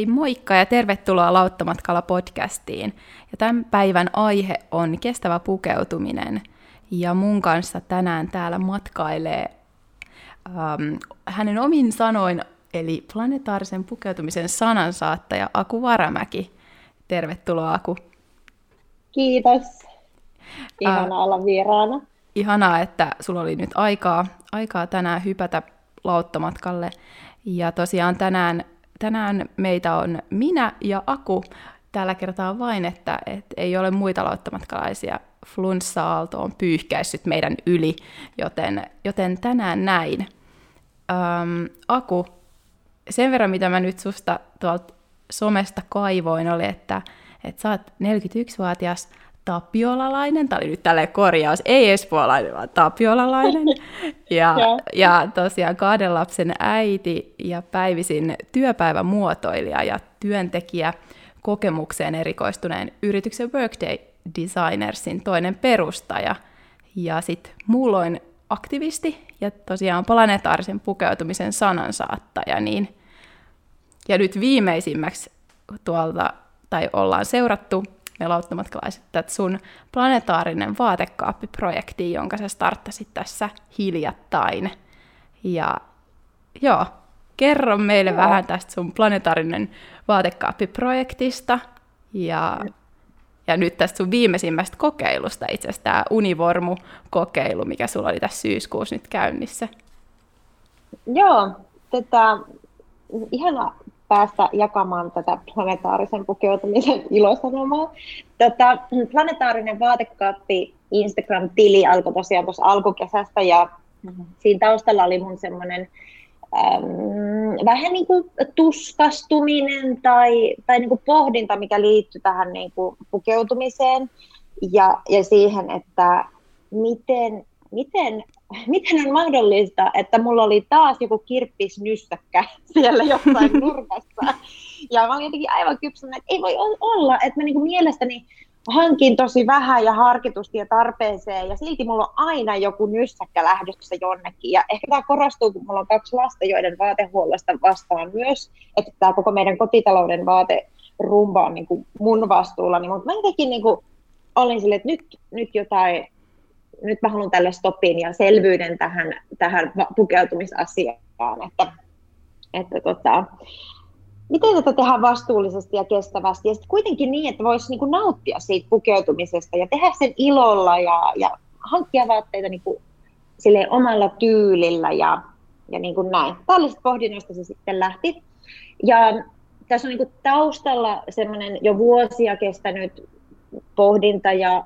Hei moikka ja tervetuloa Lauttamatkalla podcastiin. Ja tämän päivän aihe on kestävä pukeutuminen. Ja mun kanssa tänään täällä matkailee ähm, hänen omin sanoin, eli planetaarisen pukeutumisen sanansaattaja Aku Varamäki. Tervetuloa Aku. Kiitos. Ihana äh, olla vieraana. Ihanaa, että sulla oli nyt aikaa, aikaa tänään hypätä lauttamatkalle. Ja tosiaan tänään tänään meitä on minä ja Aku. Tällä kertaa vain, että, että ei ole muita lauttamatkalaisia. Flunssa-aalto on pyyhkäissyt meidän yli, joten, joten tänään näin. Öm, Aku, sen verran mitä mä nyt susta tuolta somesta kaivoin oli, että, että sä oot 41-vuotias tapiolalainen, tämä oli nyt tälle korjaus, ei espoolainen, vaan tapiolalainen. Ja, ja tosiaan kahden lapsen äiti ja päivisin työpäivämuotoilija ja työntekijä kokemukseen erikoistuneen yrityksen Workday Designersin toinen perustaja. Ja sitten muulloin aktivisti ja tosiaan planetaarisen pukeutumisen sanansaattaja. Niin, ja nyt viimeisimmäksi tuolta, tai ollaan seurattu me lauttamatkalaiset, että sun planetaarinen vaatekaappiprojekti, jonka sä starttasit tässä hiljattain. Ja joo, kerro meille joo. vähän tästä sun planetaarinen vaatekaappiprojektista ja, ja nyt tästä sun viimeisimmästä kokeilusta, itse asiassa tämä Univormu-kokeilu, mikä sulla oli tässä syyskuussa nyt käynnissä. Joo, tätä, ihana päästä jakamaan tätä planetaarisen pukeutumisen ilosanomaa. Tätä planetaarinen vaatekaappi Instagram-tili alkoi tosiaan tuossa alkukesästä ja siinä taustalla oli mun semmoinen vähän niin kuin tuskastuminen tai, tai niin kuin pohdinta, mikä liittyy tähän niin kuin pukeutumiseen ja, ja siihen, että miten, miten miten on mahdollista, että mulla oli taas joku kirppisnyssäkkä siellä jossain nurkassa. Ja mä olin jotenkin aivan kypsänä, että ei voi olla, että mä niinku mielestäni hankin tosi vähän ja harkitusti ja tarpeeseen, ja silti mulla on aina joku nyssäkkä lähdössä jonnekin. Ja ehkä tämä korostuu, kun mulla on kaksi lasta, joiden vaatehuollosta vastaan myös, että tämä koko meidän kotitalouden vaaterumba on niin kuin mun vastuulla, niin, mutta mä jotenkin niin kuin olin silleen, että nyt, nyt jotain nyt mä haluan tälle stopin ja selvyyden tähän, tähän pukeutumisasiaan, että, että tota, miten tätä tehdään vastuullisesti ja kestävästi ja sitten kuitenkin niin, että voisi niinku nauttia siitä pukeutumisesta ja tehdä sen ilolla ja, ja hankkia vaatteita niinku omalla tyylillä ja, ja niin kuin näin. Tällaisista pohdinnoista se sitten lähti. Ja tässä on niin taustalla semmoinen jo vuosia kestänyt pohdinta ja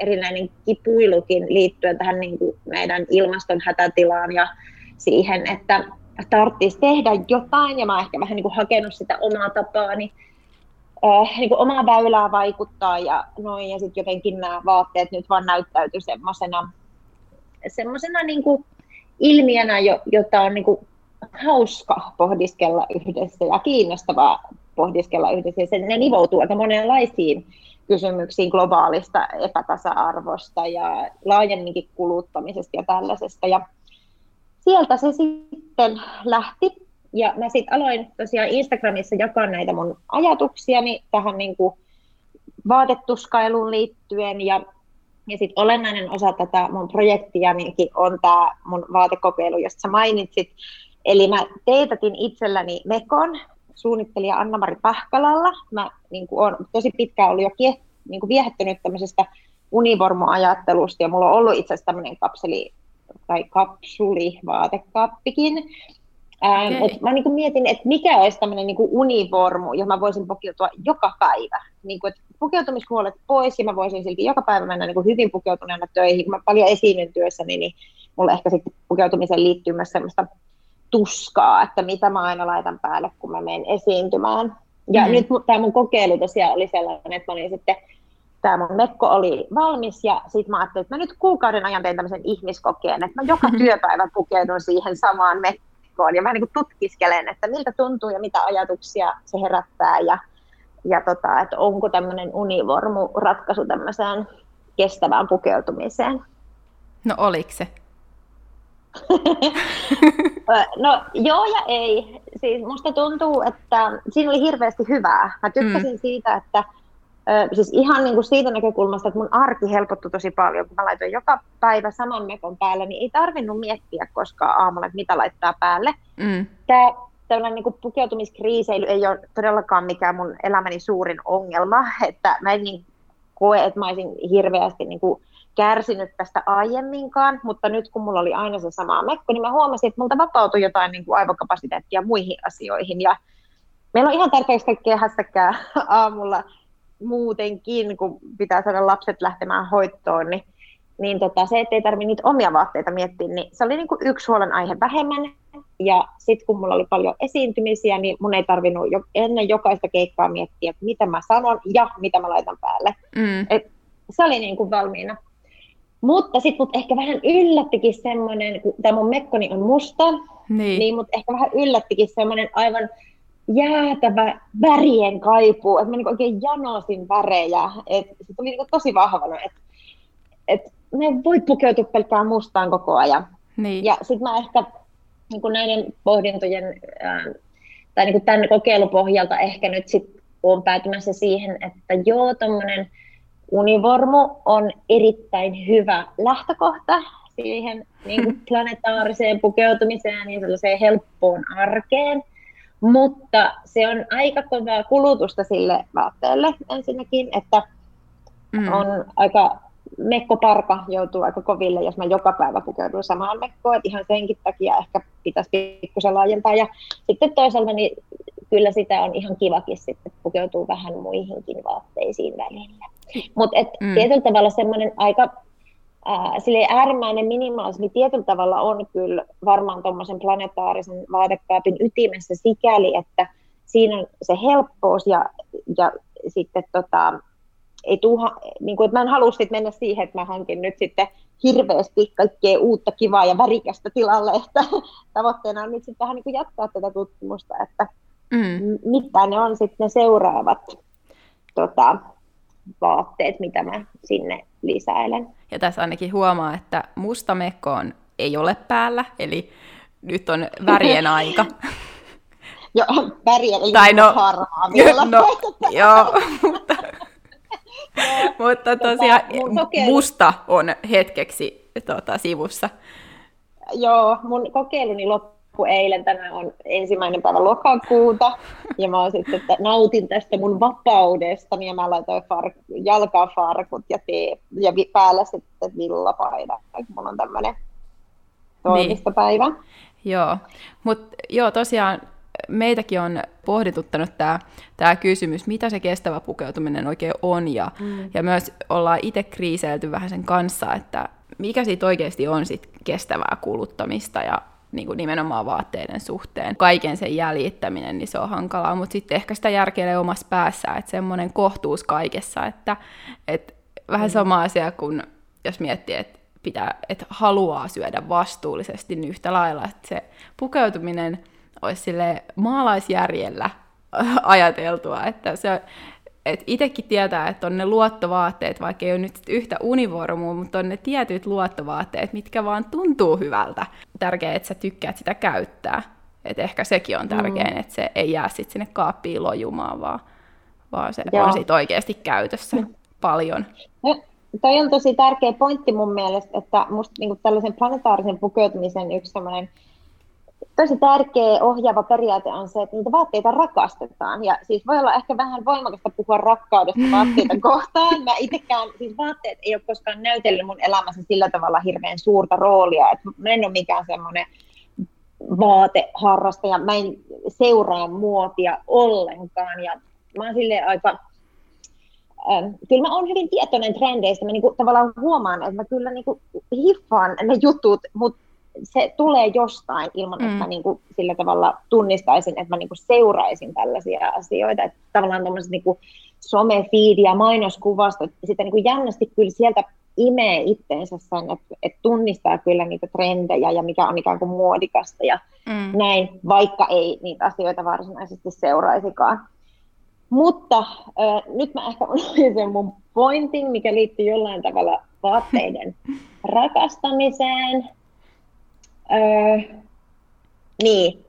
erilainen kipuilukin liittyen tähän niin kuin meidän ilmaston hätätilaan ja siihen, että tarvitsisi tehdä jotain, ja mä ehkä vähän niin kuin hakenut sitä omaa tapaani, äh, niin kuin omaa väylää vaikuttaa, ja noin, ja sitten jotenkin nämä vaatteet nyt vaan näyttäytyy semmoisena semmosena niin kuin ilmiönä, jota on niin kuin hauska pohdiskella yhdessä ja kiinnostavaa pohdiskella yhdessä, se, ne nivoutuu aika monenlaisiin kysymyksiin globaalista epätasa-arvosta ja laajemminkin kuluttamisesta ja tällaisesta. Ja sieltä se sitten lähti. Ja mä sitten aloin tosiaan Instagramissa jakaa näitä mun ajatuksiani tähän niin kuin vaatetuskailuun liittyen. Ja, ja sitten olennainen osa tätä mun projektia on tämä mun vaatekokeilu, josta sä mainitsit. Eli mä teitatin itselläni mekon, suunnittelija Anna-Mari Pahkalalla. Mä niin kuin, olen tosi pitkään ollut jo kie, niin kuin viehättynyt tämmöisestä univormuajattelusta, ja mulla on ollut itse asiassa tämmöinen kapseli tai kapsuli vaatekappikin. Ähm, okay. mä niin kuin mietin, että mikä olisi tämmöinen niin univormu, johon mä voisin pukeutua joka päivä. Niin kuin, että pukeutumishuolet pois, ja mä voisin silti joka päivä mennä niin kuin hyvin pukeutuneena töihin. Kun mä paljon esiinnyn työssäni, niin mulle ehkä sitten pukeutumiseen liittyy myös semmoista tuskaa, että mitä mä aina laitan päälle, kun mä menen esiintymään. Ja mm. nyt tämä mun kokeilu tosiaan oli sellainen, että mä olin sitten, tämä mun mekko oli valmis ja sitten mä ajattelin, että mä nyt kuukauden ajan teen tämmöisen ihmiskokeen, että mä joka työpäivä pukeudun siihen samaan mekkoon ja mä niin kuin tutkiskelen, että miltä tuntuu ja mitä ajatuksia se herättää ja, ja tota, että onko tämmöinen univormu ratkaisu tämmöiseen kestävään pukeutumiseen. No oliko se? no joo ja ei. siis musta tuntuu, että siinä oli hirveästi hyvää. Mä tykkäsin mm. siitä, että siis ihan niin kuin siitä näkökulmasta, että mun arki helpottui tosi paljon, kun mä laitoin joka päivä saman mekon päälle, niin ei tarvinnut miettiä koskaan aamulla, että mitä laittaa päälle. Mm. Tämä tällainen niin kuin pukeutumiskriiseily ei ole todellakaan mikään mun elämäni suurin ongelma, että mä en niin koe, että mä olisin hirveästi niin kuin kärsinyt tästä aiemminkaan, mutta nyt kun mulla oli aina se sama mekko, niin mä huomasin, että multa vapautui jotain niin kuin aivokapasiteettia muihin asioihin. Ja meillä on ihan tarpeeksi kaikkea hässäkää aamulla muutenkin, kun pitää saada lapset lähtemään hoitoon, niin, niin tota, se, ettei tarvitse niitä omia vaatteita miettiä, niin se oli niin kuin yksi huolenaihe vähemmän. Ja sitten kun mulla oli paljon esiintymisiä, niin mun ei tarvinnut jo, ennen jokaista keikkaa miettiä, mitä mä sanon ja mitä mä laitan päälle. Mm. Et se oli niin kuin valmiina. Mutta sitten mut ehkä vähän yllättikin semmoinen, kun tämä mun mekkoni on musta, niin, niin mut ehkä vähän yllättikin semmoinen aivan jäätävä värien kaipuu, että mä niin oikein janosin värejä, että se tuli niin tosi vahvana, että et me voi pukeutua pelkkään mustaan koko ajan. Niin. Ja sitten mä ehkä niin kuin näiden pohdintojen ää, tai niin kuin tämän kokeilupohjalta ehkä nyt sitten olen päätymässä siihen, että joo, tuommoinen univormu on erittäin hyvä lähtökohta siihen niin kuin planetaariseen pukeutumiseen ja sellaiseen helppoon arkeen. Mutta se on aika kovaa kulutusta sille vaatteelle ensinnäkin, että mm. on aika mekkoparka joutuu aika koville, jos mä joka päivä pukeudun samaan mekkoon, että ihan senkin takia ehkä pitäisi pikkusen laajentaa. Ja sitten toisaalta niin kyllä sitä on ihan kivakin sitten pukeutuu vähän muihinkin vaatteisiin välillä. Mutta mm. tietyllä tavalla semmoinen aika ää, sille äärimmäinen minimalismi tietyllä tavalla on kyllä varmaan tuommoisen planetaarisen vaatekaapin ytimessä sikäli, että siinä on se helppous ja, ja sitten tota, ei tuha, niin kuin, että mä en halua sit mennä siihen, että mä hankin nyt sitten hirveästi kaikkea uutta, kivaa ja värikästä tilalle, että tavoitteena on nyt sitten vähän niin kuin jatkaa tätä tutkimusta, että mm. mitä ne on sitten ne seuraavat tota, vaatteet, mitä mä sinne lisäilen. Ja tässä ainakin huomaa, että musta mekko on, ei ole päällä, eli nyt on värien aika. Joo, värien, eli tai no, harmaa. No, joo, mutta, mutta tosiaan tota, musta on hetkeksi tuota, sivussa. Joo, mun kokeiluni loppui kun eilen tänään on ensimmäinen päivä lokakuuta, ja mä sitten, että nautin tästä mun vapaudesta, ja mä laitoin fark, jalkafarkut ja, tee, ja päällä sitten villapaida. Mulla on tämmöinen toimistopäivä. Niin. Joo, mutta joo, tosiaan meitäkin on pohdituttanut tämä tää kysymys, mitä se kestävä pukeutuminen oikein on, ja, mm. ja myös ollaan itse kriiseilty vähän sen kanssa, että mikä siitä oikeasti on sit kestävää kuluttamista, ja niin kuin nimenomaan vaatteiden suhteen. Kaiken sen jäljittäminen, niin se on hankalaa, mutta sitten ehkä sitä järkeilee omassa päässä, että semmoinen kohtuus kaikessa, että, että vähän mm. sama asia kuin jos miettii, että pitää, että haluaa syödä vastuullisesti, niin yhtä lailla, että se pukeutuminen olisi sille maalaisjärjellä ajateltua, että se, et itsekin tietää, että on ne luottovaatteet, vaikka ei ole nyt yhtä univormua, mutta on ne tietyt luottovaatteet, mitkä vaan tuntuu hyvältä. Tärkeää, että sä tykkäät sitä käyttää. Et ehkä sekin on tärkein, mm. että se ei jää sitten sinne kaappiin lojumaan, vaan, vaan se Joo. on sitten oikeasti käytössä mm. paljon. No, toi on tosi tärkeä pointti mun mielestä, että musta niin tällaisen planetaarisen pukeutumisen yksi sellainen tosi tärkeä ohjaava periaate on se, että niitä vaatteita rakastetaan. Ja siis voi olla ehkä vähän voimakasta puhua rakkaudesta vaatteita kohtaan. Mä itsekään, siis vaatteet ei ole koskaan näytellyt mun elämässä sillä tavalla hirveän suurta roolia. Että mä en ole mikään semmoinen vaateharrastaja. Mä en seuraa muotia ollenkaan. Ja mä oon silleen aika Ähm, kyllä mä oon hyvin tietoinen trendeistä. Mä niinku tavallaan huomaan, että mä kyllä niinku hiffaan ne jutut, mutta se tulee jostain ilman, mm. että mä niin kuin sillä tavalla tunnistaisin, että mä niin kuin seuraisin tällaisia asioita. Että tavallaan tämmöiset niin somefiidi ja mainoskuvastot, sitten niin kuin jännästi kyllä sieltä imee itteensä sen, että, että tunnistaa kyllä niitä trendejä ja mikä on ikään kuin muodikasta ja mm. näin, vaikka ei niitä asioita varsinaisesti seuraisikaan. Mutta äh, nyt mä ehkä unohdin sen mun pointin, mikä liittyy jollain tavalla vaatteiden rakastamiseen. Öö, niin,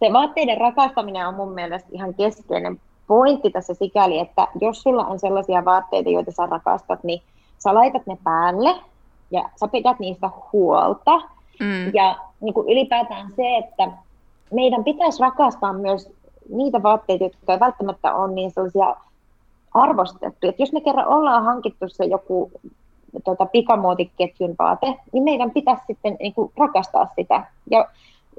se vaatteiden rakastaminen on mun mielestä ihan keskeinen pointti tässä sikäli, että jos sulla on sellaisia vaatteita, joita sä rakastat, niin sä laitat ne päälle ja sä pidät niistä huolta. Mm. Ja niin kuin ylipäätään se, että meidän pitäisi rakastaa myös niitä vaatteita, jotka ei välttämättä ole niin sellaisia arvostettuja. Jos me kerran ollaan hankittu se joku tota, pikamuotiketjun vaate, niin meidän pitäisi sitten niin kuin, rakastaa sitä ja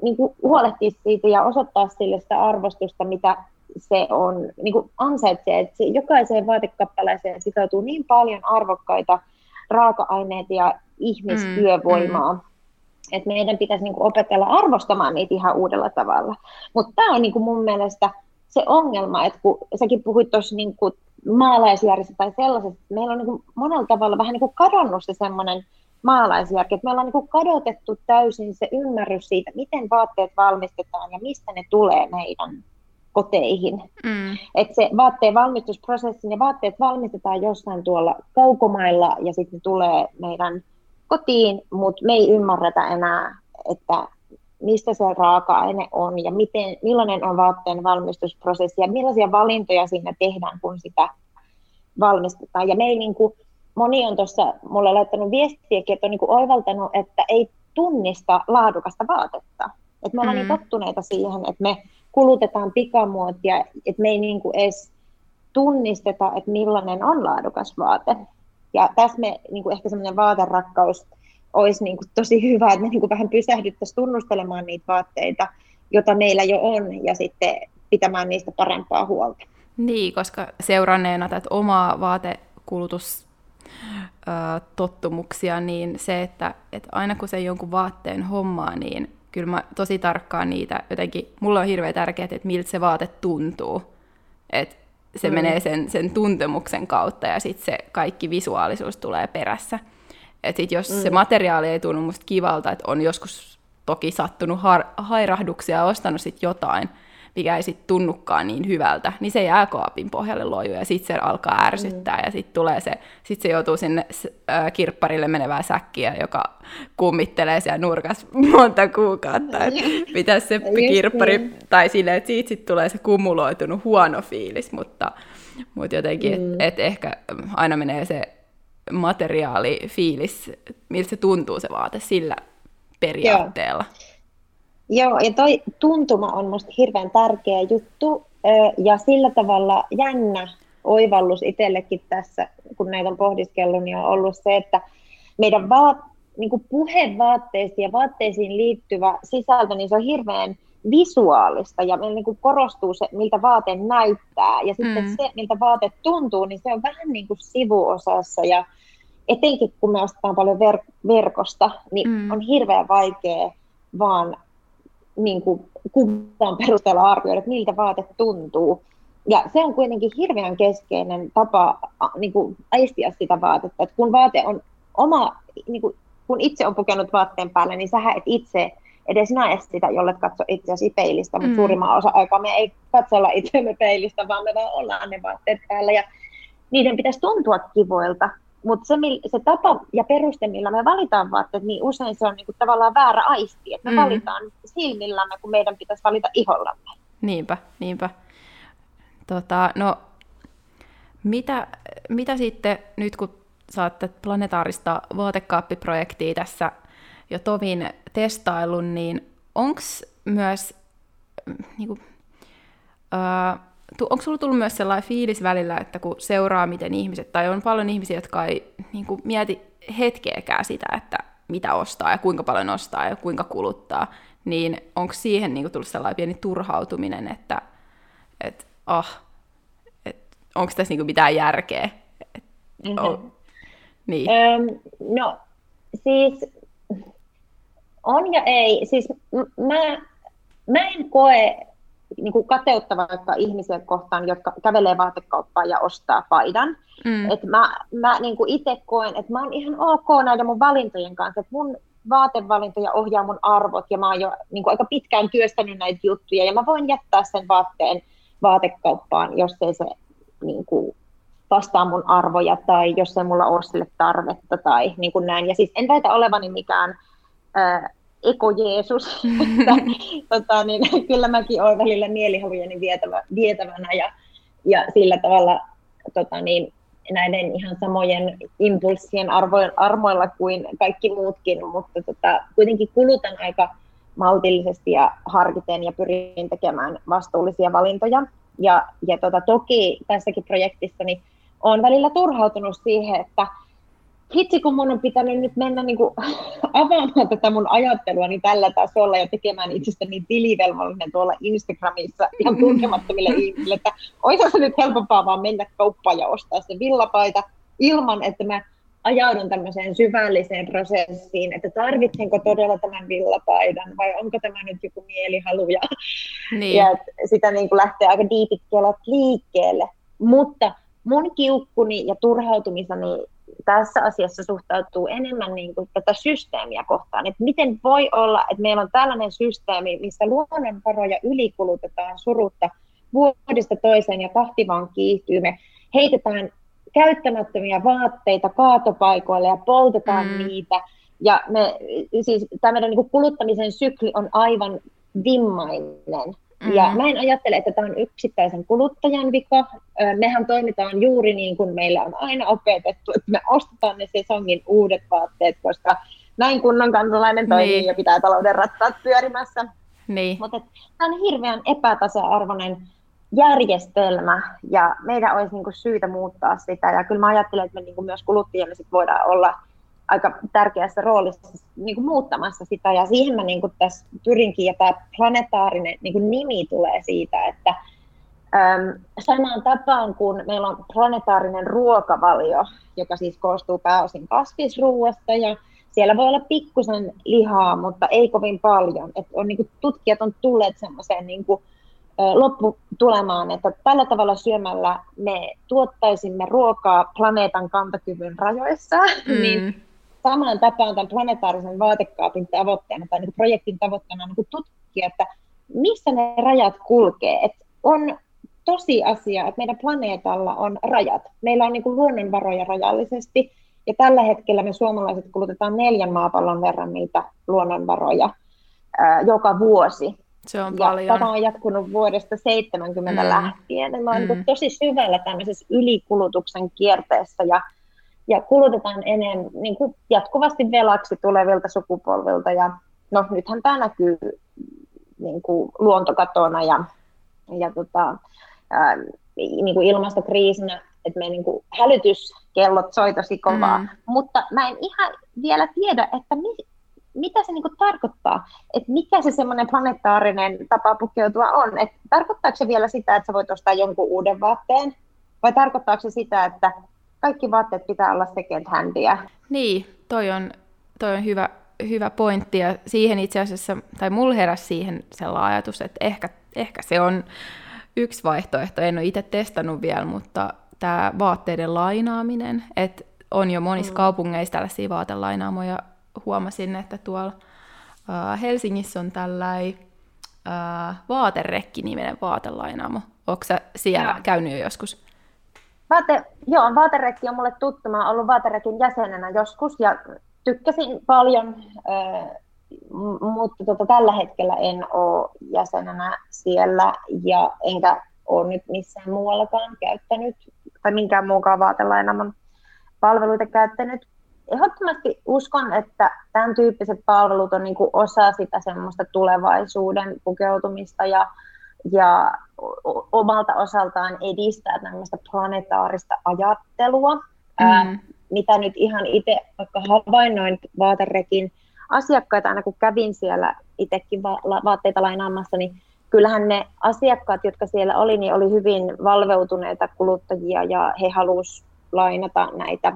niin kuin, huolehtia siitä ja osoittaa sille sitä arvostusta, mitä se on niin kuin ansaitsee. Että se, jokaiseen vaatekappaleeseen sitoutuu niin paljon arvokkaita raaka-aineita ja ihmistyövoimaa, mm, mm. että meidän pitäisi niin kuin, opetella arvostamaan niitä ihan uudella tavalla. Mutta tämä on niin kuin, mun mielestä se ongelma, että kun säkin puhuit tuossa niin maalaisjärjessä tai sellaisesta, että meillä on niin kuin monella tavalla vähän niin kuin kadonnut se semmoinen maalaisjärki, että me ollaan niin kuin kadotettu täysin se ymmärrys siitä, miten vaatteet valmistetaan ja mistä ne tulee meidän koteihin. Mm. Että se vaatteen valmistusprosessi, ne vaatteet valmistetaan jossain tuolla kaukomailla ja sitten ne tulee meidän kotiin, mutta me ei ymmärretä enää, että mistä se raaka-aine on ja miten, millainen on vaatteen valmistusprosessi ja millaisia valintoja siinä tehdään, kun sitä valmistetaan. Ja me ei niin kuin, moni on tuossa mulle laittanut viestiäkin, että on niin kuin oivaltanut, että ei tunnista laadukasta vaatetta. Että me ollaan niin mm. niin tottuneita siihen, että me kulutetaan pikamuotia, että me ei niin kuin edes tunnisteta, että millainen on laadukas vaate. Ja tässä me niin kuin ehkä semmoinen vaaterakkaus olisi niin kuin tosi hyvä, että me niin kuin vähän pysähdyttäisiin tunnustelemaan niitä vaatteita, joita meillä jo on, ja sitten pitämään niistä parempaa huolta. Niin, koska seuranneena tätä omaa vaatekulutus tottumuksia, niin se, että, että aina kun se jonkun vaatteen hommaa, niin kyllä mä tosi tarkkaan niitä jotenkin, mulla on hirveän tärkeää, että miltä se vaate tuntuu. Että se mm. menee sen, sen tuntemuksen kautta ja sitten se kaikki visuaalisuus tulee perässä. Et sit jos mm. se materiaali ei tunnu musta kivalta, että on joskus toki sattunut har- hairahduksia ja ostanut sit jotain, mikä ei sitten tunnukaan niin hyvältä, niin se jää kaapin pohjalle loju ja sitten se alkaa ärsyttää mm. ja sitten tulee se, sit se joutuu sinne äh, kirpparille menevää säkkiä, joka kummittelee siellä nurkas monta kuukautta, että pitäisi se kirppari, niin. tai silleen, että siitä sitten tulee se kumuloitunut huono fiilis, mutta, mutta jotenkin, mm. että et ehkä aina menee se materiaali, fiilis, miltä se tuntuu se vaate sillä periaatteella. Joo, Joo ja toi tuntuma on musta hirveän tärkeä juttu ja sillä tavalla jännä oivallus itsellekin tässä, kun näitä on pohdiskellut, niin on ollut se, että meidän vaat, niin puhevaatteisiin ja vaatteisiin liittyvä sisältö, niin se on hirveän visuaalista ja niin kuin korostuu se, miltä vaate näyttää ja sitten mm. se, miltä vaate tuntuu, niin se on vähän niin kuin sivuosassa ja etenkin kun me ostetaan paljon ver- verkosta, niin mm. on hirveän vaikea vaan niin kuin kuvan perusteella arvioida, että miltä vaate tuntuu. Ja se on kuitenkin hirveän keskeinen tapa niin kuin aistia sitä vaatetta, että kun vaate on oma, niin kuin, kun itse on pukenut vaatteen päälle, niin sä et itse edes näe sitä, jollet katso itseäsi peilistä, mutta mm. suurimman osa aikaa me ei katsella itseämme peilistä, vaan me vaan ollaan ne vaatteet päällä ja niiden pitäisi tuntua kivoilta, mutta se, se tapa ja peruste, millä me valitaan vaatteet, niin usein se on niinku tavallaan väärä aisti, että me mm. valitaan silmillämme, kun meidän pitäisi valita ihollamme. Niinpä, niinpä. Tota, no, mitä, mitä sitten nyt, kun saatte planetaarista vaatekaappiprojektia tässä jo tovin testailun, niin onko myös, niin kuin, äh, onko sulla tullut myös sellainen fiilis välillä, että kun seuraa, miten ihmiset, tai on paljon ihmisiä, jotka ei niin kuin, mieti hetkeäkään sitä, että mitä ostaa ja kuinka paljon ostaa ja kuinka kuluttaa, niin onko siihen niin kuin, tullut sellainen pieni turhautuminen, että et, ah, et, onko tässä niin kuin, mitään järkeä? Et, mm-hmm. on, niin. Öm, no, siis on ja ei. Siis mä, mä en koe niin kuin kateutta vaikka ihmisiä kohtaan, jotka kävelee vaatekauppaan ja ostaa paidan. Mm. Et mä mä niin kuin itse koen, että mä oon ihan ok näiden mun valintojen kanssa, että mun vaatevalintoja ohjaa mun arvot ja mä oon jo niin kuin aika pitkään työstänyt näitä juttuja ja mä voin jättää sen vaatteen vaatekauppaan, jos ei se niin kuin, vastaa mun arvoja tai jos ei mulla ole sille tarvetta tai niin kuin näin. Ja siis en väitä olevani mikään ekojeesus, että tota, niin, kyllä mäkin olen välillä mielihalujeni vietävä, vietävänä ja, ja sillä tavalla tota, niin, näiden ihan samojen impulssien arvoin, armoilla kuin kaikki muutkin, mutta tota, kuitenkin kulutan aika maltillisesti ja harkiten ja pyrin tekemään vastuullisia valintoja. Ja, ja tota, toki tässäkin projektissa niin olen välillä turhautunut siihen, että hitsi kun mun on pitänyt nyt mennä niin kuin avaamaan tätä mun ajattelua niin tällä tasolla ja tekemään itsestäni niin tilivelvollinen tuolla Instagramissa ihan tuntemattomille ihmisille, että olisi se nyt helpompaa vaan mennä kauppaan ja ostaa se villapaita ilman, että mä ajaudun tämmöiseen syvälliseen prosessiin, että tarvitsenko todella tämän villapaidan vai onko tämä nyt joku mielihalu ja, niin. ja sitä niin kuin lähtee aika diipit liikkeelle. Mutta mun kiukkuni ja turhautumiseni tässä asiassa suhtautuu enemmän niin kuin tätä systeemiä kohtaan. Että miten voi olla, että meillä on tällainen systeemi, missä luonnonvaroja ylikulutetaan surutta vuodesta toiseen ja tahti vaan kiihtyy. Me heitetään käyttämättömiä vaatteita kaatopaikoille ja poltetaan mm. niitä. Ja me, siis tämä meidän niin kuluttamisen sykli on aivan vimmainen. Mm-hmm. Ja mä en ajattele, että tämä on yksittäisen kuluttajan vika. Mehän toimitaan juuri niin kuin meillä on aina opetettu, että me ostetaan ne sesongin uudet vaatteet, koska näin kunnon kansalainen toimii niin. ja pitää talouden rattaat pyörimässä. Niin. Mutta tämä on hirveän epätasa-arvoinen järjestelmä ja meidän olisi niin kuin syytä muuttaa sitä. Ja kyllä mä ajattelen, että me niin kuin myös kuluttajia sit voidaan olla aika tärkeässä roolissa niin kuin muuttamassa sitä, ja siihen mä niin kuin tässä pyrinkin, ja tämä planetaarinen niin kuin nimi tulee siitä, että äm, samaan tapaan kuin meillä on planetaarinen ruokavalio, joka siis koostuu pääosin kasvisruuasta, ja siellä voi olla pikkusen lihaa, mutta ei kovin paljon. Et on, niin kuin, tutkijat on tulleet semmoiseen niin kuin, lopputulemaan, että tällä tavalla syömällä me tuottaisimme ruokaa planeetan kantakyvyn rajoissa, mm. niin samaan tapaan tämän planetaarisen vaatekaapin tavoitteena tai niin projektin tavoitteena niin tutkia, että missä ne rajat kulkee. Et on tosi asia, että meidän planeetalla on rajat. Meillä on niin kuin luonnonvaroja rajallisesti, ja tällä hetkellä me suomalaiset kulutetaan neljän maapallon verran niitä luonnonvaroja ää, joka vuosi. Se on ja paljon. Tämä on jatkunut vuodesta 70 mm. lähtien. Me on mm. niin tosi syvällä tämmöisessä ylikulutuksen kierteessä, ja ja kulutetaan enemmän niin kuin jatkuvasti velaksi tulevilta sukupolvilta. Ja no, nythän tämä näkyy niin kuin luontokatona ja, ja tota, ää, niin kuin ilmastokriisinä, että me niin kuin hälytyskellot soi tosi kovaa. Mm. Mutta mä en ihan vielä tiedä, että mi, mitä se niin kuin tarkoittaa, että mikä se semmoinen planetaarinen tapa pukeutua on. Et tarkoittaako se vielä sitä, että sä voit ostaa jonkun uuden vaatteen, vai tarkoittaako se sitä, että kaikki vaatteet pitää olla second handia. Niin, toi on, toi on hyvä, hyvä pointti ja siihen itse asiassa, tai mulla heräsi siihen sellainen ajatus, että ehkä, ehkä se on yksi vaihtoehto, en ole itse testannut vielä, mutta tämä vaatteiden lainaaminen, että on jo monissa mm. kaupungeissa tällaisia vaatelainaamoja, huomasin, että tuolla uh, Helsingissä on tällainen uh, vaaterekki-niminen vaatelainaamo. Onko sä siellä ja. käynyt jo joskus? Vaate, joo, vaaterekki on mulle tuttu. Mä oon ollut vaaterekin jäsenenä joskus ja tykkäsin paljon, äh, mutta tota, tällä hetkellä en ole jäsenenä siellä ja enkä ole nyt missään muuallakaan käyttänyt tai minkään muukaan vaatelainamon palveluita käyttänyt. Ehdottomasti uskon, että tämän tyyppiset palvelut on niin osa sitä semmoista tulevaisuuden pukeutumista ja ja omalta osaltaan edistää tämmöistä planetaarista ajattelua, mm. ää, mitä nyt ihan itse vaikka havainnoin vaaterekin asiakkaita, aina kun kävin siellä itsekin va- vaatteita lainaamassa, niin kyllähän ne asiakkaat, jotka siellä oli, niin oli hyvin valveutuneita kuluttajia ja he halusivat lainata näitä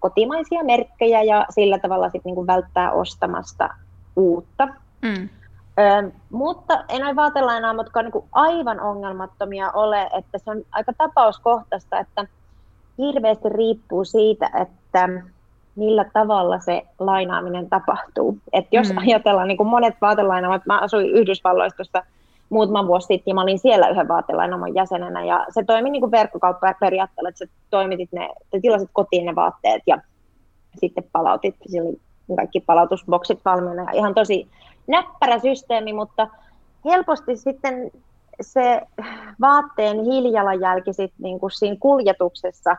kotimaisia merkkejä ja sillä tavalla sitten niin välttää ostamasta uutta. Mm. Ö, mutta ei noin vaatelainaamotkaan niin aivan ongelmattomia ole, että se on aika tapauskohtaista, että hirveästi riippuu siitä, että millä tavalla se lainaaminen tapahtuu. Et jos mm. ajatellaan niin kuin monet vaatelainaamat, mä asuin Yhdysvalloissa tuossa muutama vuosi sitten ja mä olin siellä yhden vaatelainaamon jäsenenä ja se toimi niin kuin verkkokauppa periaatteella, että sä toimitit ne, te tilasit kotiin ne vaatteet ja sitten palautit, sillä kaikki palautusboksit valmiina ja ihan tosi näppärä systeemi, mutta helposti sitten se vaatteen hiilijalanjälki sit niin kuin siinä kuljetuksessa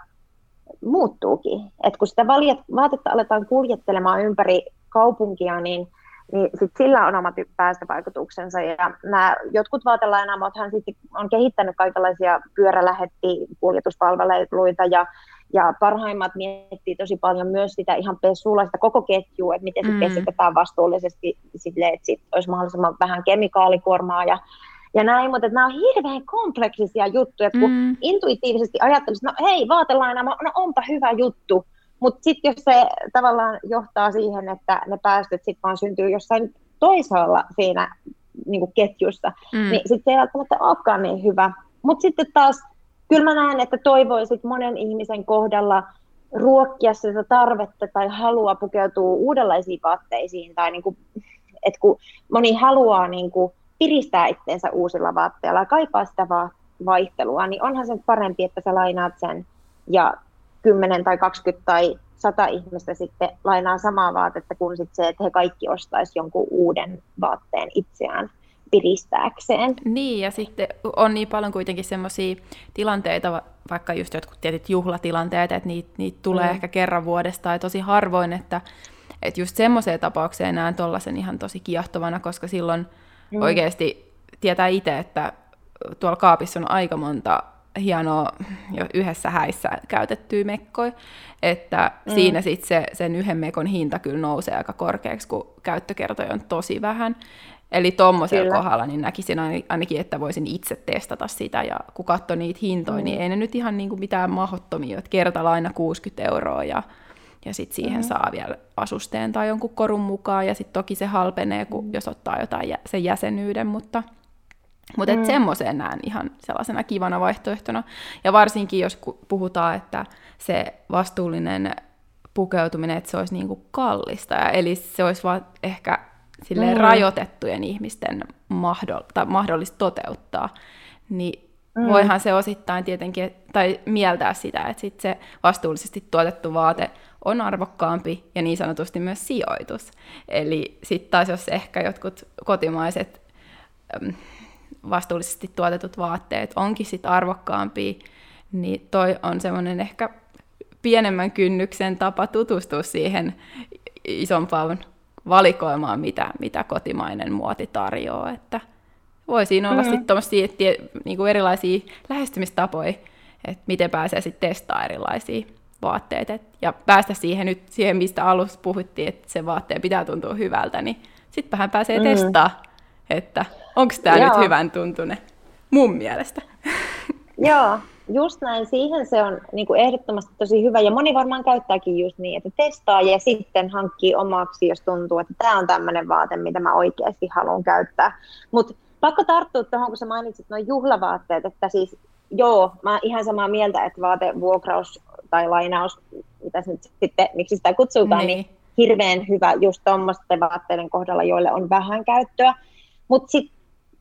muuttuukin. Et kun sitä vaatetta aletaan kuljettelemaan ympäri kaupunkia, niin, niin sit sillä on omat päästövaikutuksensa. Ja nämä jotkut vaatelainaamothan sitten on kehittänyt kaikenlaisia pyörälähetti kuljetuspalveluita ja ja parhaimmat miettii tosi paljon myös sitä ihan pesua, sitä koko ketjua, että miten se mm. keskitetään vastuullisesti sille, että sit olisi mahdollisimman vähän kemikaalikuormaa ja, ja näin, mutta nämä on hirveän kompleksisia juttuja, kun mm. intuitiivisesti ajattelisit, no hei, vaatelaina, no onpa hyvä juttu, mutta sitten jos se tavallaan johtaa siihen, että ne päästöt sitten vaan syntyy jossain toisaalla siinä niin kuin ketjussa, mm. niin sitten se ei välttämättä olekaan niin hyvä. Mutta sitten taas kyllä mä näen, että toivoisit monen ihmisen kohdalla ruokkia sitä tarvetta tai halua pukeutua uudenlaisiin vaatteisiin, tai niin kuin, että kun moni haluaa niin kuin piristää itseensä uusilla vaatteilla ja kaipaa sitä va- vaihtelua, niin onhan se parempi, että sä lainaat sen ja 10 tai 20 tai 100 ihmistä sitten lainaa samaa vaatetta kuin sit se, että he kaikki ostaisi jonkun uuden vaatteen itseään piristääkseen. Niin, ja sitten on niin paljon kuitenkin semmoisia tilanteita, vaikka just jotkut tietyt juhlatilanteet, että niitä, niitä tulee mm. ehkä kerran vuodesta, ja tosi harvoin, että, että just semmoiseen tapaukseen näen tuollaisen ihan tosi kiehtovana, koska silloin mm. oikeasti tietää itse, että tuolla kaapissa on aika monta hienoa jo yhdessä häissä käytettyä mekkoja, että mm. siinä sitten se, sen yhden mekon hinta kyllä nousee aika korkeaksi, kun käyttökertoja on tosi vähän. Eli tuommoisella kohdalla niin näkisin ainakin, että voisin itse testata sitä, ja kun katsoo niitä hintoja, niin mm. niin ei ne nyt ihan niin kuin mitään mahdottomia, että kertalaina 60 euroa, ja, ja sitten siihen mm. saa vielä asusteen tai jonkun korun mukaan, ja sitten toki se halpenee, kun, mm. jos ottaa jotain jä, sen jäsenyyden, mutta, mutta mm. semmoiseen näen ihan sellaisena kivana vaihtoehtona. Ja varsinkin, jos puhutaan, että se vastuullinen pukeutuminen, että se olisi niin kuin kallista, eli se olisi vaan ehkä silleen mm. rajoitettujen ihmisten mahdoll- mahdollista toteuttaa, niin mm. voihan se osittain tietenkin, tai mieltää sitä, että sit se vastuullisesti tuotettu vaate on arvokkaampi ja niin sanotusti myös sijoitus. Eli sitten taas jos ehkä jotkut kotimaiset vastuullisesti tuotetut vaatteet onkin sitten arvokkaampia, niin toi on semmoinen ehkä pienemmän kynnyksen tapa tutustua siihen isompaan valikoimaan, mitä, mitä kotimainen muoti tarjoaa. Että voi siinä olla mm-hmm. sitten niin erilaisia lähestymistapoja, että miten pääsee sitten testaamaan erilaisia vaatteita. Et, ja päästä siihen nyt, siihen mistä alussa puhuttiin, että se vaatteen pitää tuntua hyvältä, niin sittenhän pääsee mm-hmm. testaamaan, että onko tämä nyt hyvän tuntune mun mielestä. Joo, just näin, siihen se on niin kuin ehdottomasti tosi hyvä, ja moni varmaan käyttääkin just niin, että testaa ja sitten hankkii omaksi, jos tuntuu, että tämä on tämmöinen vaate, mitä mä oikeasti haluan käyttää. Mutta pakko tarttua tuohon, kun sä mainitsit nuo juhlavaatteet, että siis joo, mä oon ihan samaa mieltä, että vaatevuokraus tai lainaus, mitä nyt sitten, miksi sitä kutsutaan, niin, niin hirveän hyvä just tuommoisten vaatteiden kohdalla, joille on vähän käyttöä. Mutta sitten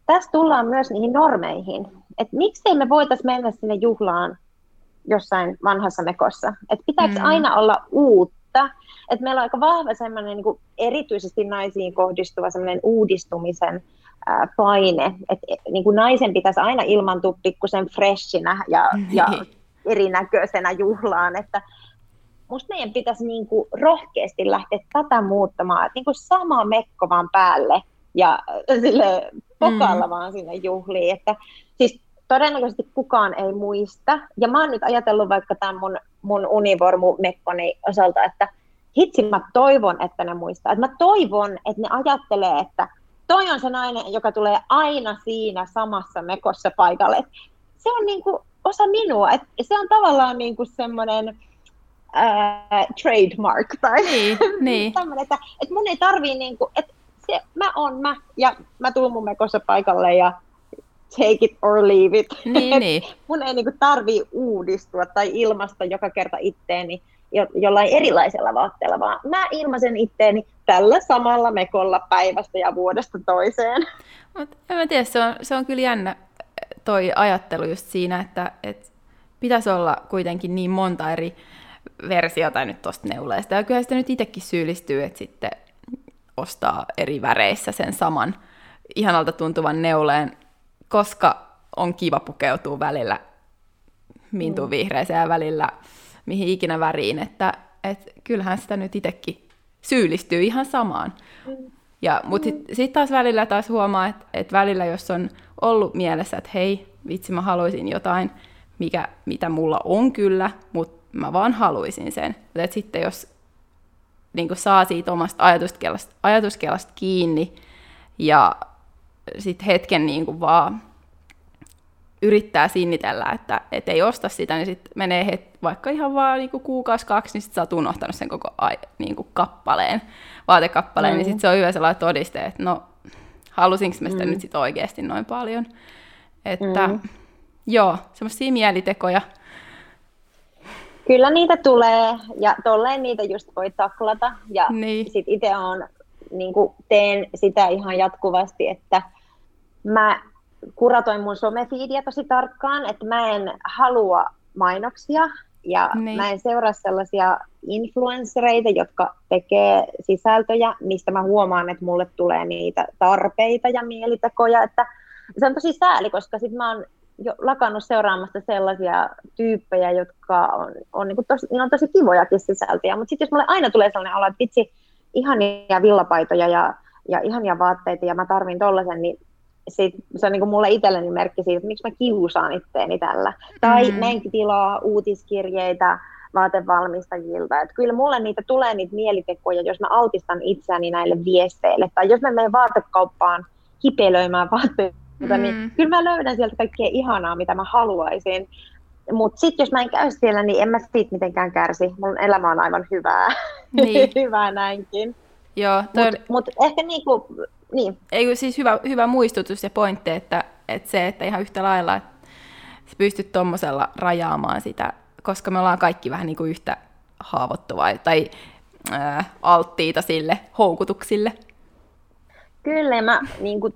tässä tullaan myös niihin normeihin, että miksei me voitaisiin mennä sinne juhlaan jossain vanhassa mekossa, että pitääkö mm. aina olla uutta, että meillä on aika vahva semmoinen niin erityisesti naisiin kohdistuva semmoinen uudistumisen ää, paine, että e, niin kuin naisen pitäisi aina ilmantua pikkusen freshinä ja, ja niin. erinäköisenä juhlaan, että musta meidän pitäisi niin kuin rohkeasti lähteä tätä muuttamaan, että niin kuin sama mekko vaan päälle ja sille pokaalla mm. vaan sinne juhliin. Että, siis todennäköisesti kukaan ei muista. Ja mä oon nyt ajatellut vaikka tämän mun, mun univormu-mekkoni osalta, että hitsi mä toivon, että ne muistaa. Että mä toivon, että ne ajattelee, että toi on se nainen, joka tulee aina siinä samassa mekossa paikalle. Se on niin kuin osa minua. että se on tavallaan niin kuin semmoinen äh, trademark tai niin, niin. että, että mun ei tarvii, niin kuin, että se, mä oon mä, ja mä tuun mun mekossa paikalle ja take it or leave it. Niin, niin. Mun ei niinku tarvii uudistua tai ilmasta joka kerta itteeni jo, jollain erilaisella vaatteella, vaan mä ilmaisen itteeni tällä samalla mekolla päivästä ja vuodesta toiseen. Mut, en mä tiedä, se on, se on kyllä jännä toi ajattelu just siinä, että, että pitäisi olla kuitenkin niin monta eri versiota nyt tuosta neuleesta. Ja kyllä sitä nyt itsekin syyllistyy, että sitten ostaa eri väreissä sen saman ihanalta tuntuvan neuleen, koska on kiva pukeutua välillä mintuun mm. vihreäseen ja välillä mihin ikinä väriin, että et kyllähän sitä nyt itsekin syyllistyy ihan samaan. Mm. Ja, mutta sitten mm. sit taas välillä taas huomaa, että et välillä jos on ollut mielessä, että hei, vitsi mä haluaisin jotain, mikä, mitä mulla on kyllä, mutta mä vaan haluaisin sen. Mutta sitten jos niin saa siitä omasta ajatuskelasta, ajatuskelasta kiinni ja sitten hetken niin kuin vaan yrittää sinnitellä, että et ei osta sitä, niin sitten menee het, vaikka ihan vaan niin kuukausi kaksi, niin sitten sä oot unohtanut sen koko ai, niin kuin kappaleen, vaatekappaleen, niin mm. niin sitten se on hyvä sellainen todiste, että no halusinko mä sitä mm. nyt sitten oikeasti noin paljon. Että mm. joo, semmoisia mielitekoja. Kyllä niitä tulee, ja tolleen niitä just voi taklata, ja niin. sitten itse on, niin teen sitä ihan jatkuvasti, että mä kuratoin mun somefiidiä tosi tarkkaan, että mä en halua mainoksia ja niin. mä en seuraa sellaisia influenssereita, jotka tekee sisältöjä, mistä mä huomaan, että mulle tulee niitä tarpeita ja mielitekoja, että se on tosi sääli, koska sit mä oon jo lakannut seuraamasta sellaisia tyyppejä, jotka on, on, niin tosi, on tosi kivojakin sisältöjä, mutta sitten jos mulle aina tulee sellainen olo, että vitsi, ihania villapaitoja ja, ja ihania vaatteita ja mä tarvin tollasen, niin sit, se on niin kuin mulle itselleni merkki siitä, että miksi mä kiusaan itteeni tällä. Tai mm. menkin tilaa uutiskirjeitä vaatevalmistajilta. Että kyllä mulle niitä tulee niitä mielitekoja, jos mä altistan itseäni näille viesteille. Tai jos mä menen vaatekauppaan kipelöimään vaatteita, niin mm. niin kyllä mä löydän sieltä kaikkea ihanaa, mitä mä haluaisin. Mutta sitten jos mä en käy siellä, niin en mä siitä mitenkään kärsi. Mun elämä on aivan hyvää. Niin. hyvää näinkin. Joo, toi... Mutta mut ehkä niinku, niin. Ei, siis hyvä, hyvä muistutus ja pointti, että, että se, että ihan yhtä lailla, että sä pystyt tuommoisella rajaamaan sitä, koska me ollaan kaikki vähän niin kuin yhtä haavoittuvaa tai ää, alttiita sille houkutuksille. Kyllä, mä niin kuin,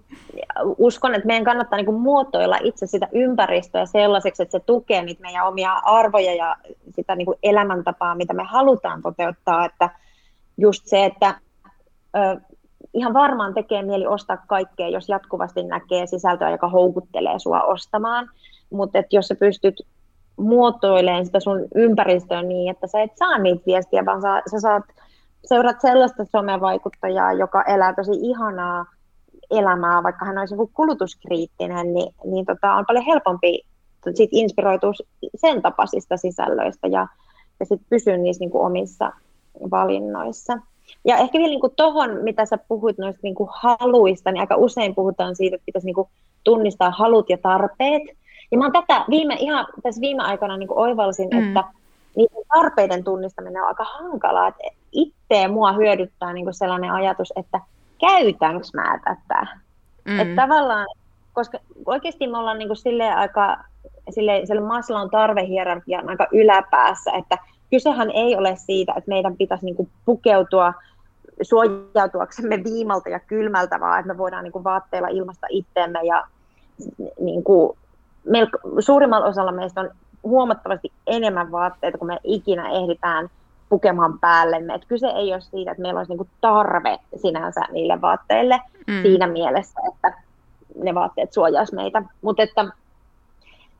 uskon, että meidän kannattaa niin kuin, muotoilla itse sitä ympäristöä sellaiseksi, että se tukee niitä meidän omia arvoja ja sitä niin kuin, elämäntapaa, mitä me halutaan toteuttaa. Että just se, että ö, ihan varmaan tekee mieli ostaa kaikkea, jos jatkuvasti näkee sisältöä, joka houkuttelee sua ostamaan. Mutta jos sä pystyt muotoilemaan sitä sun ympäristöä niin, että sä et saa niitä viestiä, vaan sä, sä saat, seuraat sellaista somevaikuttajaa, joka elää tosi ihanaa elämää, vaikka hän olisi kulutuskriittinen, niin, niin tota, on paljon helpompi sit inspiroitua sen tapaisista sisällöistä ja, ja sitten pysyä niissä niin kuin omissa valinnoissa. Ja ehkä vielä niin tuohon, mitä sä puhuit noista niin kuin haluista, niin aika usein puhutaan siitä, että pitäisi niin kuin tunnistaa halut ja tarpeet. Ja mä oon tätä viime, ihan tässä viime aikana niin kuin oivalsin, mm. että niiden tarpeiden tunnistaminen on aika hankalaa. Että itse mua hyödyttää niin kuin sellainen ajatus, että käytänkö mä tätä. Mm. Että tavallaan, koska oikeasti me ollaan niin kuin silleen aika, silleen, siellä Maslow'n tarvehierarkian aika yläpäässä, että kysehän ei ole siitä, että meidän pitäisi niin kuin pukeutua suojautuaksemme viimalta ja kylmältä, vaan että me voidaan niin kuin vaatteilla ilmasta itteemme ja niin kuin, melko, suurimmalla osalla meistä on huomattavasti enemmän vaatteita kuin me ikinä ehditään pukemaan päällemme. Et kyse ei ole siitä, että meillä olisi niinku tarve sinänsä niille vaatteille mm. siinä mielessä, että ne vaatteet suojaisi meitä. Mutta että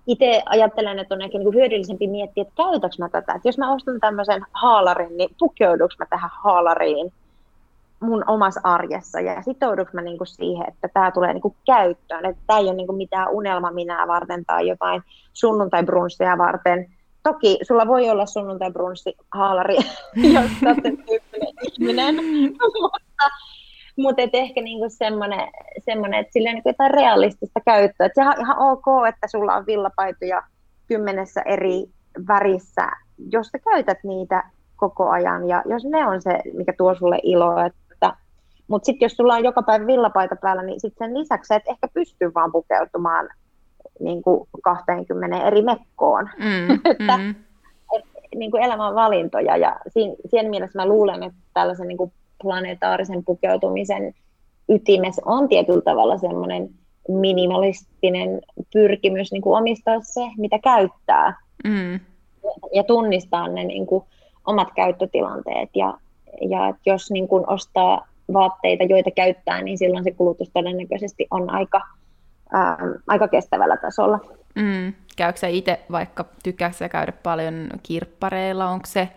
itse ajattelen, että on ehkä niin hyödyllisempi miettiä, että käytäks mä tätä. Että jos mä ostan tämmöisen haalarin, niin pukeuduks mä tähän haalariin mun omassa arjessa ja sitouduks mä niinku siihen, että tämä tulee niinku käyttöön. Että tämä ei ole niinku mitään unelma minä varten tai jotain sunnuntai-brunssia varten. Toki sulla voi olla sunnuntai-brunssi haalari, jos oot tyyppinen ihminen, mutta mutta ehkä niinku semmoinen, semmoinen, että sillä on niinku jotain realistista käyttöä. Et sehän on ihan ok, että sulla on villapaitoja kymmenessä eri värissä, jos sä käytät niitä koko ajan ja jos ne on se, mikä tuo sulle iloa. Että, mutta sitten jos sulla on joka päivä villapaita päällä, niin sitten sen lisäksi et ehkä pysty vaan pukeutumaan niin kuin 20 eri mekkoon. Mm, että, mm. Et, niin kuin elämän valintoja ja siinä, siinä mielessä mä luulen, että tällaisen niin kuin planetaarisen pukeutumisen ytimessä on tietyllä tavalla semmoinen minimalistinen pyrkimys niin kuin omistaa se, mitä käyttää. Mm. ja tunnistaa ne niin kuin, omat käyttötilanteet. Ja, ja jos niin kuin, ostaa vaatteita, joita käyttää, niin silloin se kulutus todennäköisesti on aika, ää, aika kestävällä tasolla. Mm. Käykö sä itse vaikka, tykkääksä käydä paljon kirppareilla, onko se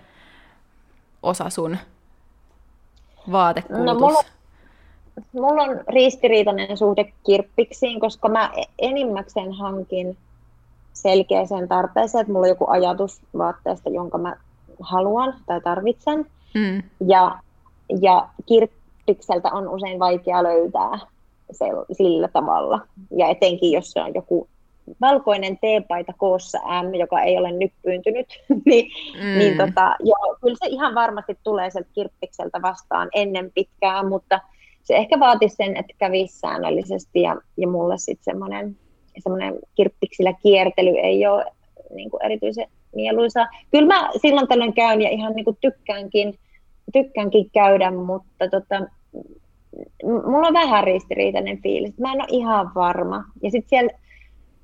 osa sun vaatekulutus? No, mulla, mulla on ristiriitainen suhde kirppiksiin, koska mä e- enimmäkseen hankin selkeäseen tarpeeseen, että mulla on joku ajatus vaatteesta, jonka mä haluan tai tarvitsen. Mm. Ja, ja kirppikseltä on usein vaikea löytää sillä tavalla. Ja etenkin, jos se on joku valkoinen teepaita koossa M, joka ei ole nyppyyntynyt, niin, mm. niin tota, joo, kyllä se ihan varmasti tulee sieltä kirppikseltä vastaan ennen pitkää, mutta se ehkä vaatisi sen, että kävisi säännöllisesti ja, ja mulle sitten semmoinen semmoinen kirppiksillä kiertely ei ole niin kuin erityisen mieluisa. Kyllä mä silloin tällöin käyn ja ihan niin kuin tykkäänkin, tykkäänkin käydä, mutta tota, mulla on vähän ristiriitainen fiilis. Mä en ole ihan varma. Ja sitten siellä,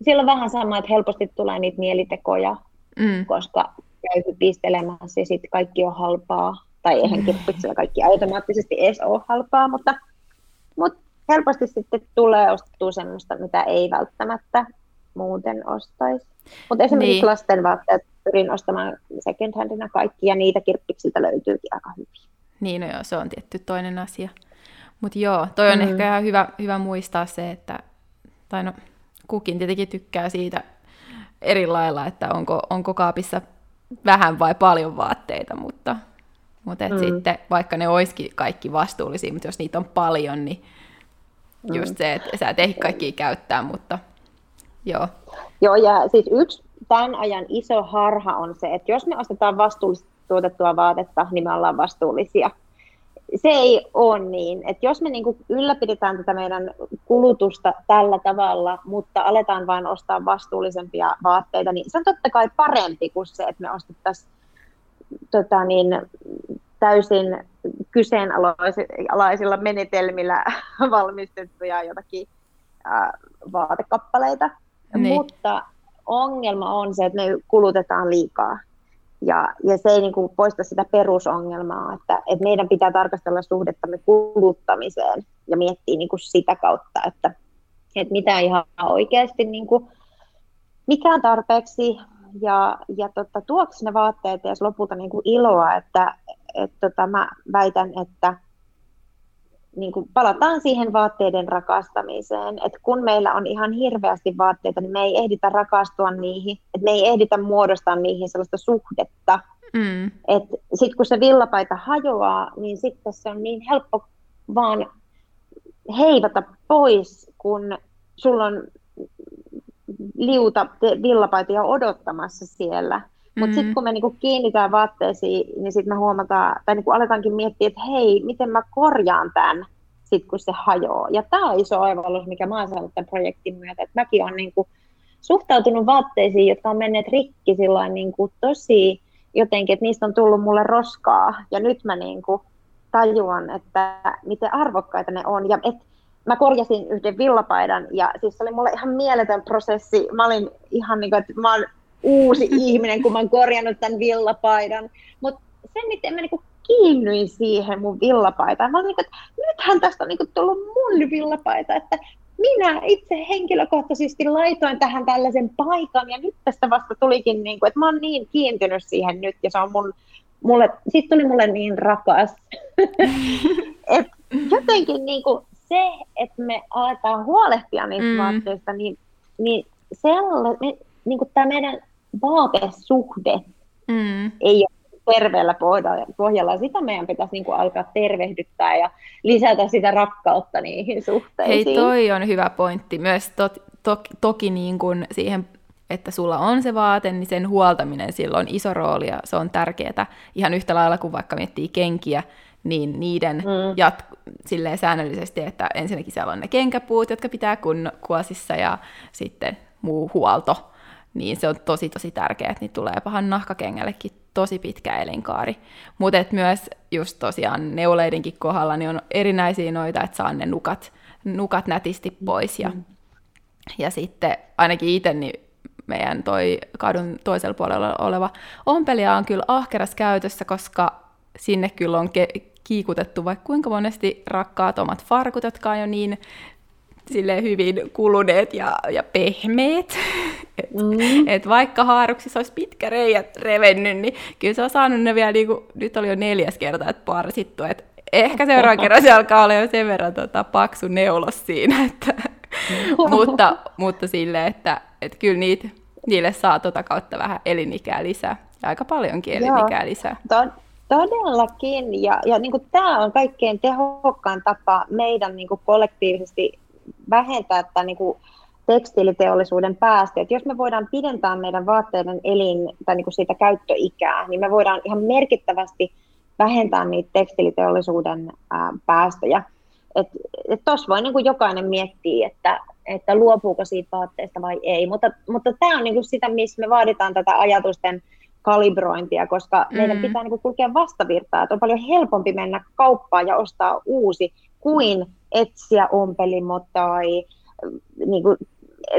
siellä on vähän sama, että helposti tulee niitä mielitekoja, mm. koska käy pistelemässä ja sitten kaikki on halpaa. Tai eihän kirppiksellä kaikki automaattisesti edes ole halpaa, mutta, mutta helposti sitten tulee ostettua semmoista, mitä ei välttämättä muuten ostaisi. Mutta esimerkiksi niin. lasten vaatteet pyrin ostamaan second handina kaikki, ja niitä kirppiksiltä löytyykin aika hyvin. Niin, no joo, se on tietty toinen asia. Mutta joo, toi on mm. ehkä ihan hyvä, hyvä muistaa se, että, tai no, kukin tietenkin tykkää siitä eri lailla, että onko, onko kaapissa vähän vai paljon vaatteita, mutta, mutta et mm. sitten vaikka ne olisikin kaikki vastuullisia, mutta jos niitä on paljon, niin just mm. se, että sä et ehdi kaikkia käyttää, mutta joo. Joo, ja siis yksi tämän ajan iso harha on se, että jos me ostetaan vastuullisesti tuotettua vaatetta, niin me ollaan vastuullisia. Se ei ole niin, että jos me niinku ylläpidetään tätä meidän kulutusta tällä tavalla, mutta aletaan vain ostaa vastuullisempia vaatteita, niin se on totta kai parempi kuin se, että me ostettaisiin tota niin, täysin kyseenalaisilla menetelmillä valmistettuja jotakin äh, vaatekappaleita. Niin. Mutta ongelma on se, että me kulutetaan liikaa. Ja, ja se ei niin kuin, poista sitä perusongelmaa, että, että meidän pitää tarkastella suhdettamme kuluttamiseen ja miettiä niin kuin sitä kautta, että, että mitä ihan oikeasti, niin kuin, mikä on tarpeeksi. Ja, ja tota, tuoksi ne vaatteet edes lopulta niin kuin iloa, että, et tota, mä väitän, että niin kuin palataan siihen vaatteiden rakastamiseen, että kun meillä on ihan hirveästi vaatteita, niin me ei ehditä rakastua niihin, että me ei ehditä muodostaa niihin sellaista suhdetta. Mm. Sitten kun se villapaita hajoaa, niin sitten se on niin helppo vaan heivata pois, kun sulla on liuta villapaita jo odottamassa siellä. Mutta mm. sitten kun me niinku kiinnitään vaatteisiin, niin sitten me huomataan, tai niinku aletaankin miettiä, että hei, miten mä korjaan tämän, sit kun se hajoaa. Ja tämä on iso oivallus, mikä mä oon saanut tämän projektin myötä, että mäkin olen niinku suhtautunut vaatteisiin, jotka on menneet rikki silloin niinku tosi jotenkin, että niistä on tullut mulle roskaa. Ja nyt mä niinku tajuan, että miten arvokkaita ne on. Ja et, mä korjasin yhden villapaidan ja siis se oli mulle ihan mieletön prosessi. Mä olin ihan niin kuin, että mä oon uusi ihminen, kun mä oon korjannut tämän villapaidan. Mutta se, miten mä niinku kiinnyin siihen mun villapaitaan, mä olin niin että nythän tästä on niinku tullut mun villapaita, että minä itse henkilökohtaisesti laitoin tähän tällaisen paikan ja nyt tästä vasta tulikin, niin kuin, että mä oon niin kiintynyt siihen nyt ja se on mun, mulle, sit tuli mulle niin rakas. Et jotenkin niin kuin se, että me aletaan huolehtia niistä mm. vaatteista, niin, niin sellainen, niin kuin tämä meidän vaatesuhde mm. ei ole terveellä pohjalla. Sitä meidän pitäisi niin kuin alkaa tervehdyttää ja lisätä sitä rakkautta niihin suhteisiin. Hei, toi on hyvä pointti. Myös to, to, toki niin kuin siihen että sulla on se vaate, niin sen huoltaminen sillä on iso rooli ja se on tärkeää. Ihan yhtä lailla kuin vaikka miettii kenkiä, niin niiden mm. jat- silleen säännöllisesti, että ensinnäkin siellä on ne kenkäpuut, jotka pitää kun kuosissa ja sitten muu huolto niin se on tosi tosi tärkeää, että niitä tulee pahan nahkakengällekin tosi pitkä elinkaari. Mutta myös just tosiaan neuleidenkin kohdalla niin on erinäisiä noita, että saa ne nukat, nukat nätisti pois. Ja, mm. ja sitten ainakin itse niin meidän toi kadun toisella puolella oleva ompelia on kyllä ahkeras käytössä, koska sinne kyllä on ke- kiikutettu vaikka kuinka monesti rakkaat omat farkut, jotka on jo niin silleen hyvin kuluneet ja, ja pehmeät. Et, mm. et vaikka haaruksissa olisi pitkä reijät revennyt, niin kyllä se on saanut ne vielä, niin kuin, nyt oli jo neljäs kerta, että parsittu. Et ehkä seuraavan kerran se alkaa olla jo sen verran tota, paksu neulos siinä, että, mutta, mutta silleen, että, että kyllä niitä, niille saa tota kautta vähän elinikää lisää. Ja aika paljonkin elinikää Joo. lisää. Todellakin, ja, ja niin tämä on kaikkein tehokkain tapa meidän niin kollektiivisesti vähentää tämän niin kuin tekstiiliteollisuuden päästöjä. Jos me voidaan pidentää meidän vaatteiden elin tai niin kuin siitä käyttöikää, niin me voidaan ihan merkittävästi vähentää niitä tekstiiliteollisuuden ää, päästöjä. Tuossa et, et voi niin kuin jokainen miettiä, että, että luopuuko siitä vaatteesta vai ei. Mutta, mutta tämä on niin kuin sitä, missä me vaaditaan tätä ajatusten kalibrointia, koska mm. meidän pitää niin kuin kulkea vastavirtaa. Että on paljon helpompi mennä kauppaan ja ostaa uusi kuin etsiä ompelimo tai niin kuin,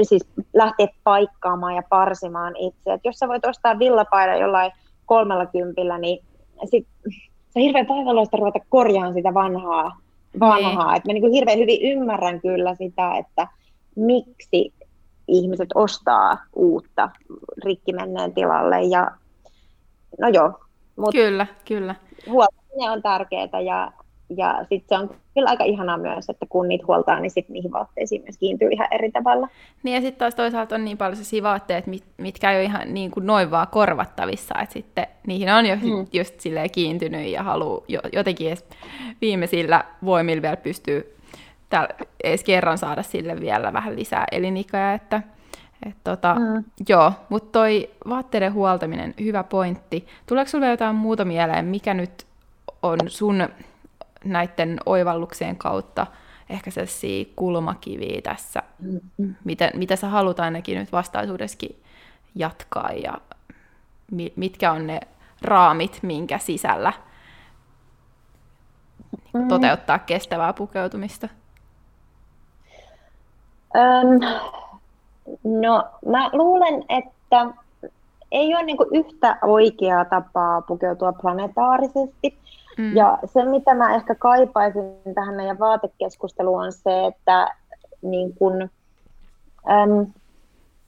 siis lähteä paikkaamaan ja parsimaan itse. Et jos sä voit ostaa villapaidan jollain kolmella kympillä, niin sit, se on hirveän vaivalloista ruveta korjaamaan sitä vanhaa. vanhaa. Et mä niin kuin hirveän hyvin ymmärrän kyllä sitä, että miksi ihmiset ostaa uutta rikki menneen tilalle. Ja, no joo. Mut kyllä, kyllä. Huoltaminen on tärkeää ja ja sitten se on kyllä aika ihanaa myös, että kun niitä huoltaa, niin sitten niihin vaatteisiin myös kiintyy ihan eri tavalla. Niin ja sitten taas toisaalta on niin paljon sellaisia vaatteet, mit, mitkä ei ole ihan niin kuin noin vaan korvattavissa, että sitten niihin on jo mm. just silleen kiintynyt ja haluaa jo, jotenkin edes viimeisillä voimilla vielä pystyy täl, edes kerran saada sille vielä vähän lisää elinikää, että et tota, mm. Joo, mutta toi vaatteiden huoltaminen, hyvä pointti. Tuleeko sinulle jotain muuta mieleen, mikä nyt on sun näiden oivalluksien kautta ehkä sellaisia kulmakiviä tässä, mm-hmm. mitä, mitä sä haluat ainakin nyt vastaisuudessakin jatkaa ja mi, mitkä on ne raamit, minkä sisällä mm. toteuttaa kestävää pukeutumista? Öm, no mä luulen, että ei ole niinku yhtä oikeaa tapaa pukeutua planetaarisesti. Mm. Ja se, mitä mä ehkä kaipaisin tähän meidän vaatekeskusteluun, on se, että niin kun, äm,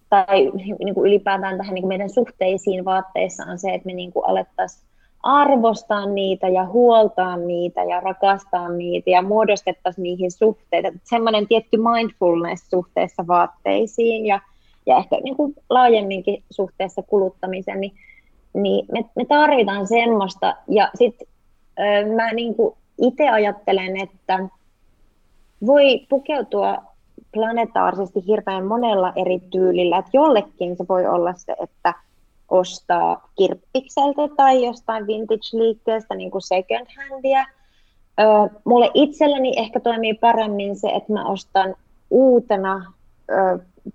tai niin kuin ylipäätään tähän niin kuin meidän suhteisiin vaatteissa on se, että me niin alettaisiin arvostaa niitä ja huoltaa niitä ja rakastaa niitä ja muodostettaisiin niihin suhteita. Semmoinen tietty mindfulness suhteessa vaatteisiin ja, ja ehkä niin kuin laajemminkin suhteessa kuluttamiseen, niin, niin me, me tarvitaan semmoista. Ja sitten mä niin itse ajattelen, että voi pukeutua planetaarisesti hirveän monella eri tyylillä. Että jollekin se voi olla se, että ostaa kirppikseltä tai jostain vintage-liikkeestä niin kuin second handia. mulle itselläni ehkä toimii paremmin se, että mä ostan uutena,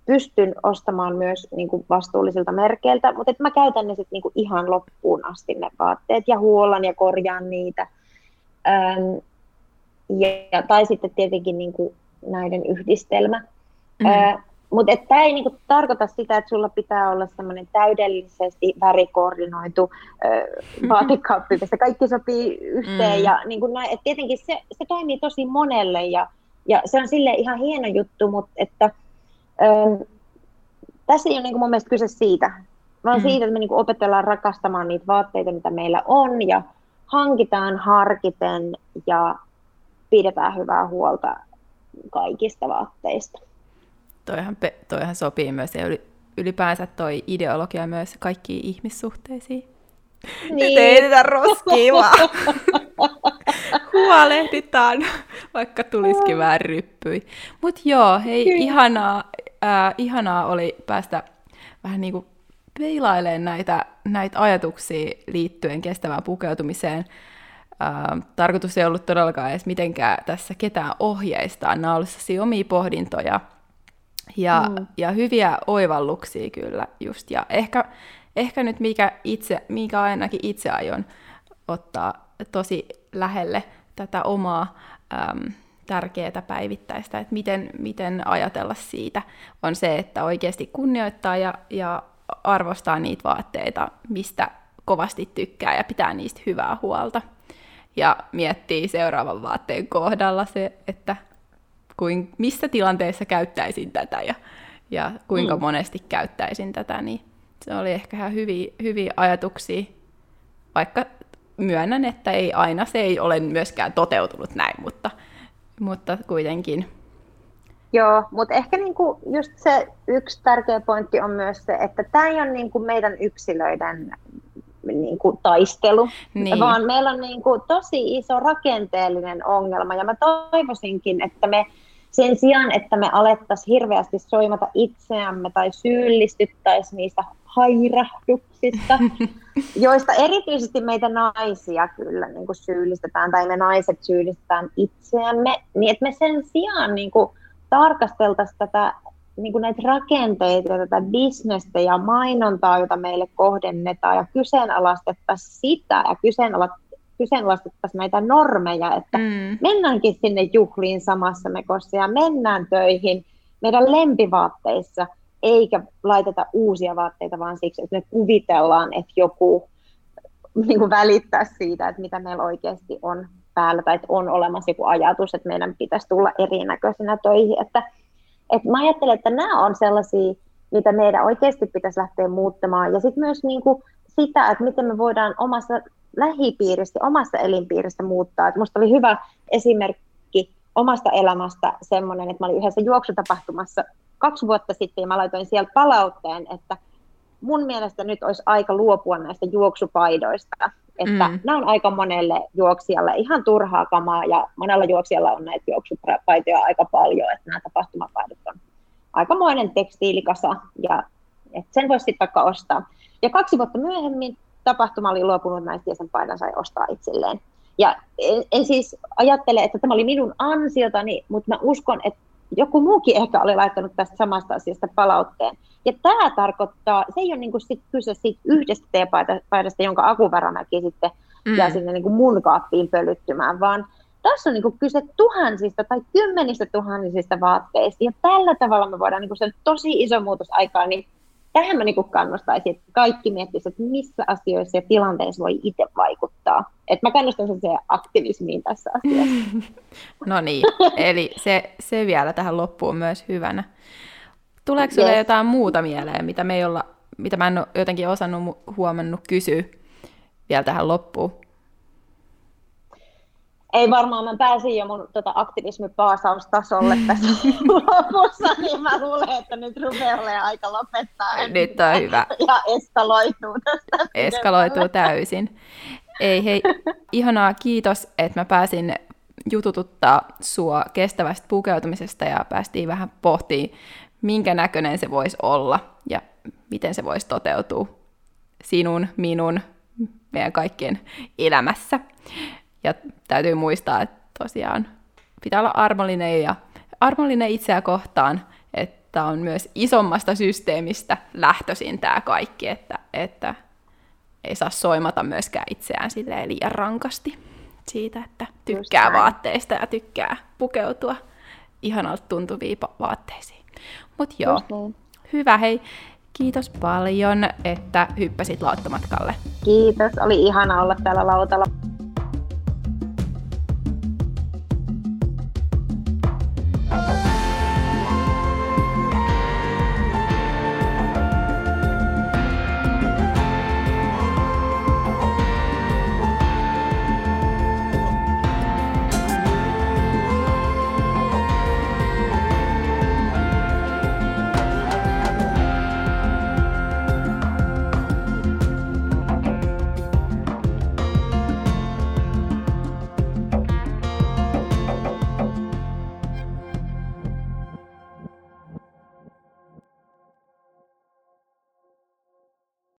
pystyn ostamaan myös niin kuin vastuullisilta merkeiltä, mutta että mä käytän ne sit niin kuin ihan loppuun asti ne vaatteet ja huolan ja korjaan niitä. ja, tai sitten tietenkin niin kuin näiden yhdistelmä. Mm-hmm. Mutta tämä ei niinku tarkoita sitä, että sulla pitää olla semmoinen täydellisesti värikoordinoitu äh, vaatekaappi, missä kaikki sopii yhteen. Mm. Ja niinku näin, et tietenkin se, se toimii tosi monelle ja, ja se on sille ihan hieno juttu, mutta että, ähm, tässä ei ole niinku mun mielestä kyse siitä, vaan mm. siitä, että me niinku opetellaan rakastamaan niitä vaatteita, mitä meillä on ja hankitaan harkiten ja pidetään hyvää huolta kaikista vaatteista toihan, toihan sopii myös ja ylipäänsä toi ideologia myös kaikkiin ihmissuhteisiin. Niin. Nyt ei tätä roskiin vaan. Huolehditaan, vaikka tulisikin vähän ryppyi. Mutta joo, hei, Kyllä. ihanaa, äh, ihanaa oli päästä vähän niin kuin peilailemaan näitä, näitä ajatuksia liittyen kestävään pukeutumiseen. Äh, tarkoitus ei ollut todellakaan edes mitenkään tässä ketään ohjeistaa. Nämä ovat omia pohdintoja – ja, mm. ja hyviä oivalluksia kyllä just. Ja ehkä, ehkä nyt mikä, itse, mikä ainakin itse aion ottaa tosi lähelle tätä omaa äm, tärkeää päivittäistä, että miten, miten ajatella siitä, on se, että oikeasti kunnioittaa ja, ja arvostaa niitä vaatteita, mistä kovasti tykkää ja pitää niistä hyvää huolta. Ja miettii seuraavan vaatteen kohdalla se, että kuin, missä tilanteessa käyttäisin tätä ja, ja kuinka mm. monesti käyttäisin tätä, niin se oli ehkä ihan hyviä, hyviä ajatuksia, vaikka myönnän, että ei aina se ei ole myöskään toteutunut näin, mutta, mutta kuitenkin. Joo, mutta ehkä niinku just se yksi tärkeä pointti on myös se, että tämä ei ole niinku meidän yksilöiden niinku taistelu, niin. vaan meillä on niinku tosi iso rakenteellinen ongelma, ja mä toivoisinkin, että me sen sijaan, että me alettaisiin hirveästi soimata itseämme tai syyllistyttäisiin niistä hairahduksista, joista erityisesti meitä naisia kyllä niin kuin syyllistetään, tai me naiset syyllistetään itseämme, niin että me sen sijaan niin kuin tarkasteltaisiin tätä, niin kuin näitä rakenteita ja tätä bisnestä ja mainontaa, jota meille kohdennetaan, ja kyseenalaistettaisiin sitä ja kyseenalaistettaisiin näitä normeja, että mm. mennäänkin sinne juhliin samassa mekossa ja mennään töihin meidän lempivaatteissa – eikä laiteta uusia vaatteita vaan siksi, että me kuvitellaan, että joku niin kuin välittää siitä, että mitä meillä oikeasti on päällä, tai että on olemassa joku ajatus, että meidän pitäisi tulla erinäköisenä töihin. Että, että mä ajattelen, että nämä on sellaisia, mitä meidän oikeasti pitäisi lähteä muuttamaan. Ja sitten myös niin kuin sitä, että miten me voidaan omassa lähipiiristä, omassa elinpiiristä muuttaa. Että musta oli hyvä esimerkki omasta elämästä semmoinen, että mä olin yhdessä juoksutapahtumassa kaksi vuotta sitten ja mä laitoin siellä palautteen, että mun mielestä nyt olisi aika luopua näistä juoksupaidoista, että mm. nämä on aika monelle juoksijalle ihan turhaa kamaa ja monella juoksijalla on näitä juoksupaitoja aika paljon, että nämä tapahtumapaidot on aikamoinen tekstiilikasa ja että sen voisi sitten vaikka ostaa. Ja kaksi vuotta myöhemmin tapahtuma oli luopunut näistä ja sen paidan sai ostaa itselleen. Ja en, en siis ajattele, että tämä oli minun ansiotani, mutta mä uskon, että joku muukin ehkä oli laittanut tästä samasta asiasta palautteen. Ja tämä tarkoittaa, se ei ole niinku sit kyse siitä yhdestä teepaidasta, jonka Akuvärämäki sitten mm. jää sinne niinku mun kaappiin pölyttymään, vaan tässä on niinku kyse tuhansista tai kymmenistä tuhansista vaatteista. Ja tällä tavalla me voidaan niinku sen tosi iso muutos aikaan, niin tähän mä niin kannustaisin, että kaikki miettisivät, että missä asioissa ja tilanteissa voi itse vaikuttaa. Et mä kannustan sen aktivismiin tässä asiassa. no niin, eli se, se vielä tähän loppuun myös hyvänä. Tuleeko sinulle yes. jotain muuta mieleen, mitä, me ei olla, mitä mä en ole jotenkin osannut huomannut kysyä vielä tähän loppuun? Ei varmaan, mä pääsin jo mun tota, aktivismipaasaustasolle tässä lopussa, niin mä luulen, että nyt rupeaa olemaan aika lopettaa. Nyt on hyvä. Ja eskaloituu tästä. Eskaloituu täysin. Ei hei, ihanaa, kiitos, että mä pääsin jutututtaa sua kestävästä pukeutumisesta ja päästiin vähän pohtiin, minkä näköinen se voisi olla ja miten se voisi toteutua sinun, minun, meidän kaikkien elämässä. Ja täytyy muistaa, että tosiaan pitää olla armollinen ja armollinen itseä kohtaan, että on myös isommasta systeemistä lähtöisin tämä kaikki, että, että ei saa soimata myöskään itseään silleen liian rankasti siitä, että tykkää vaatteista ja tykkää pukeutua ihanalta tuntuviin vaatteisiin. Mutta joo, niin. hyvä hei. Kiitos paljon, että hyppäsit lauttamatkalle. Kiitos, oli ihana olla täällä lautalla.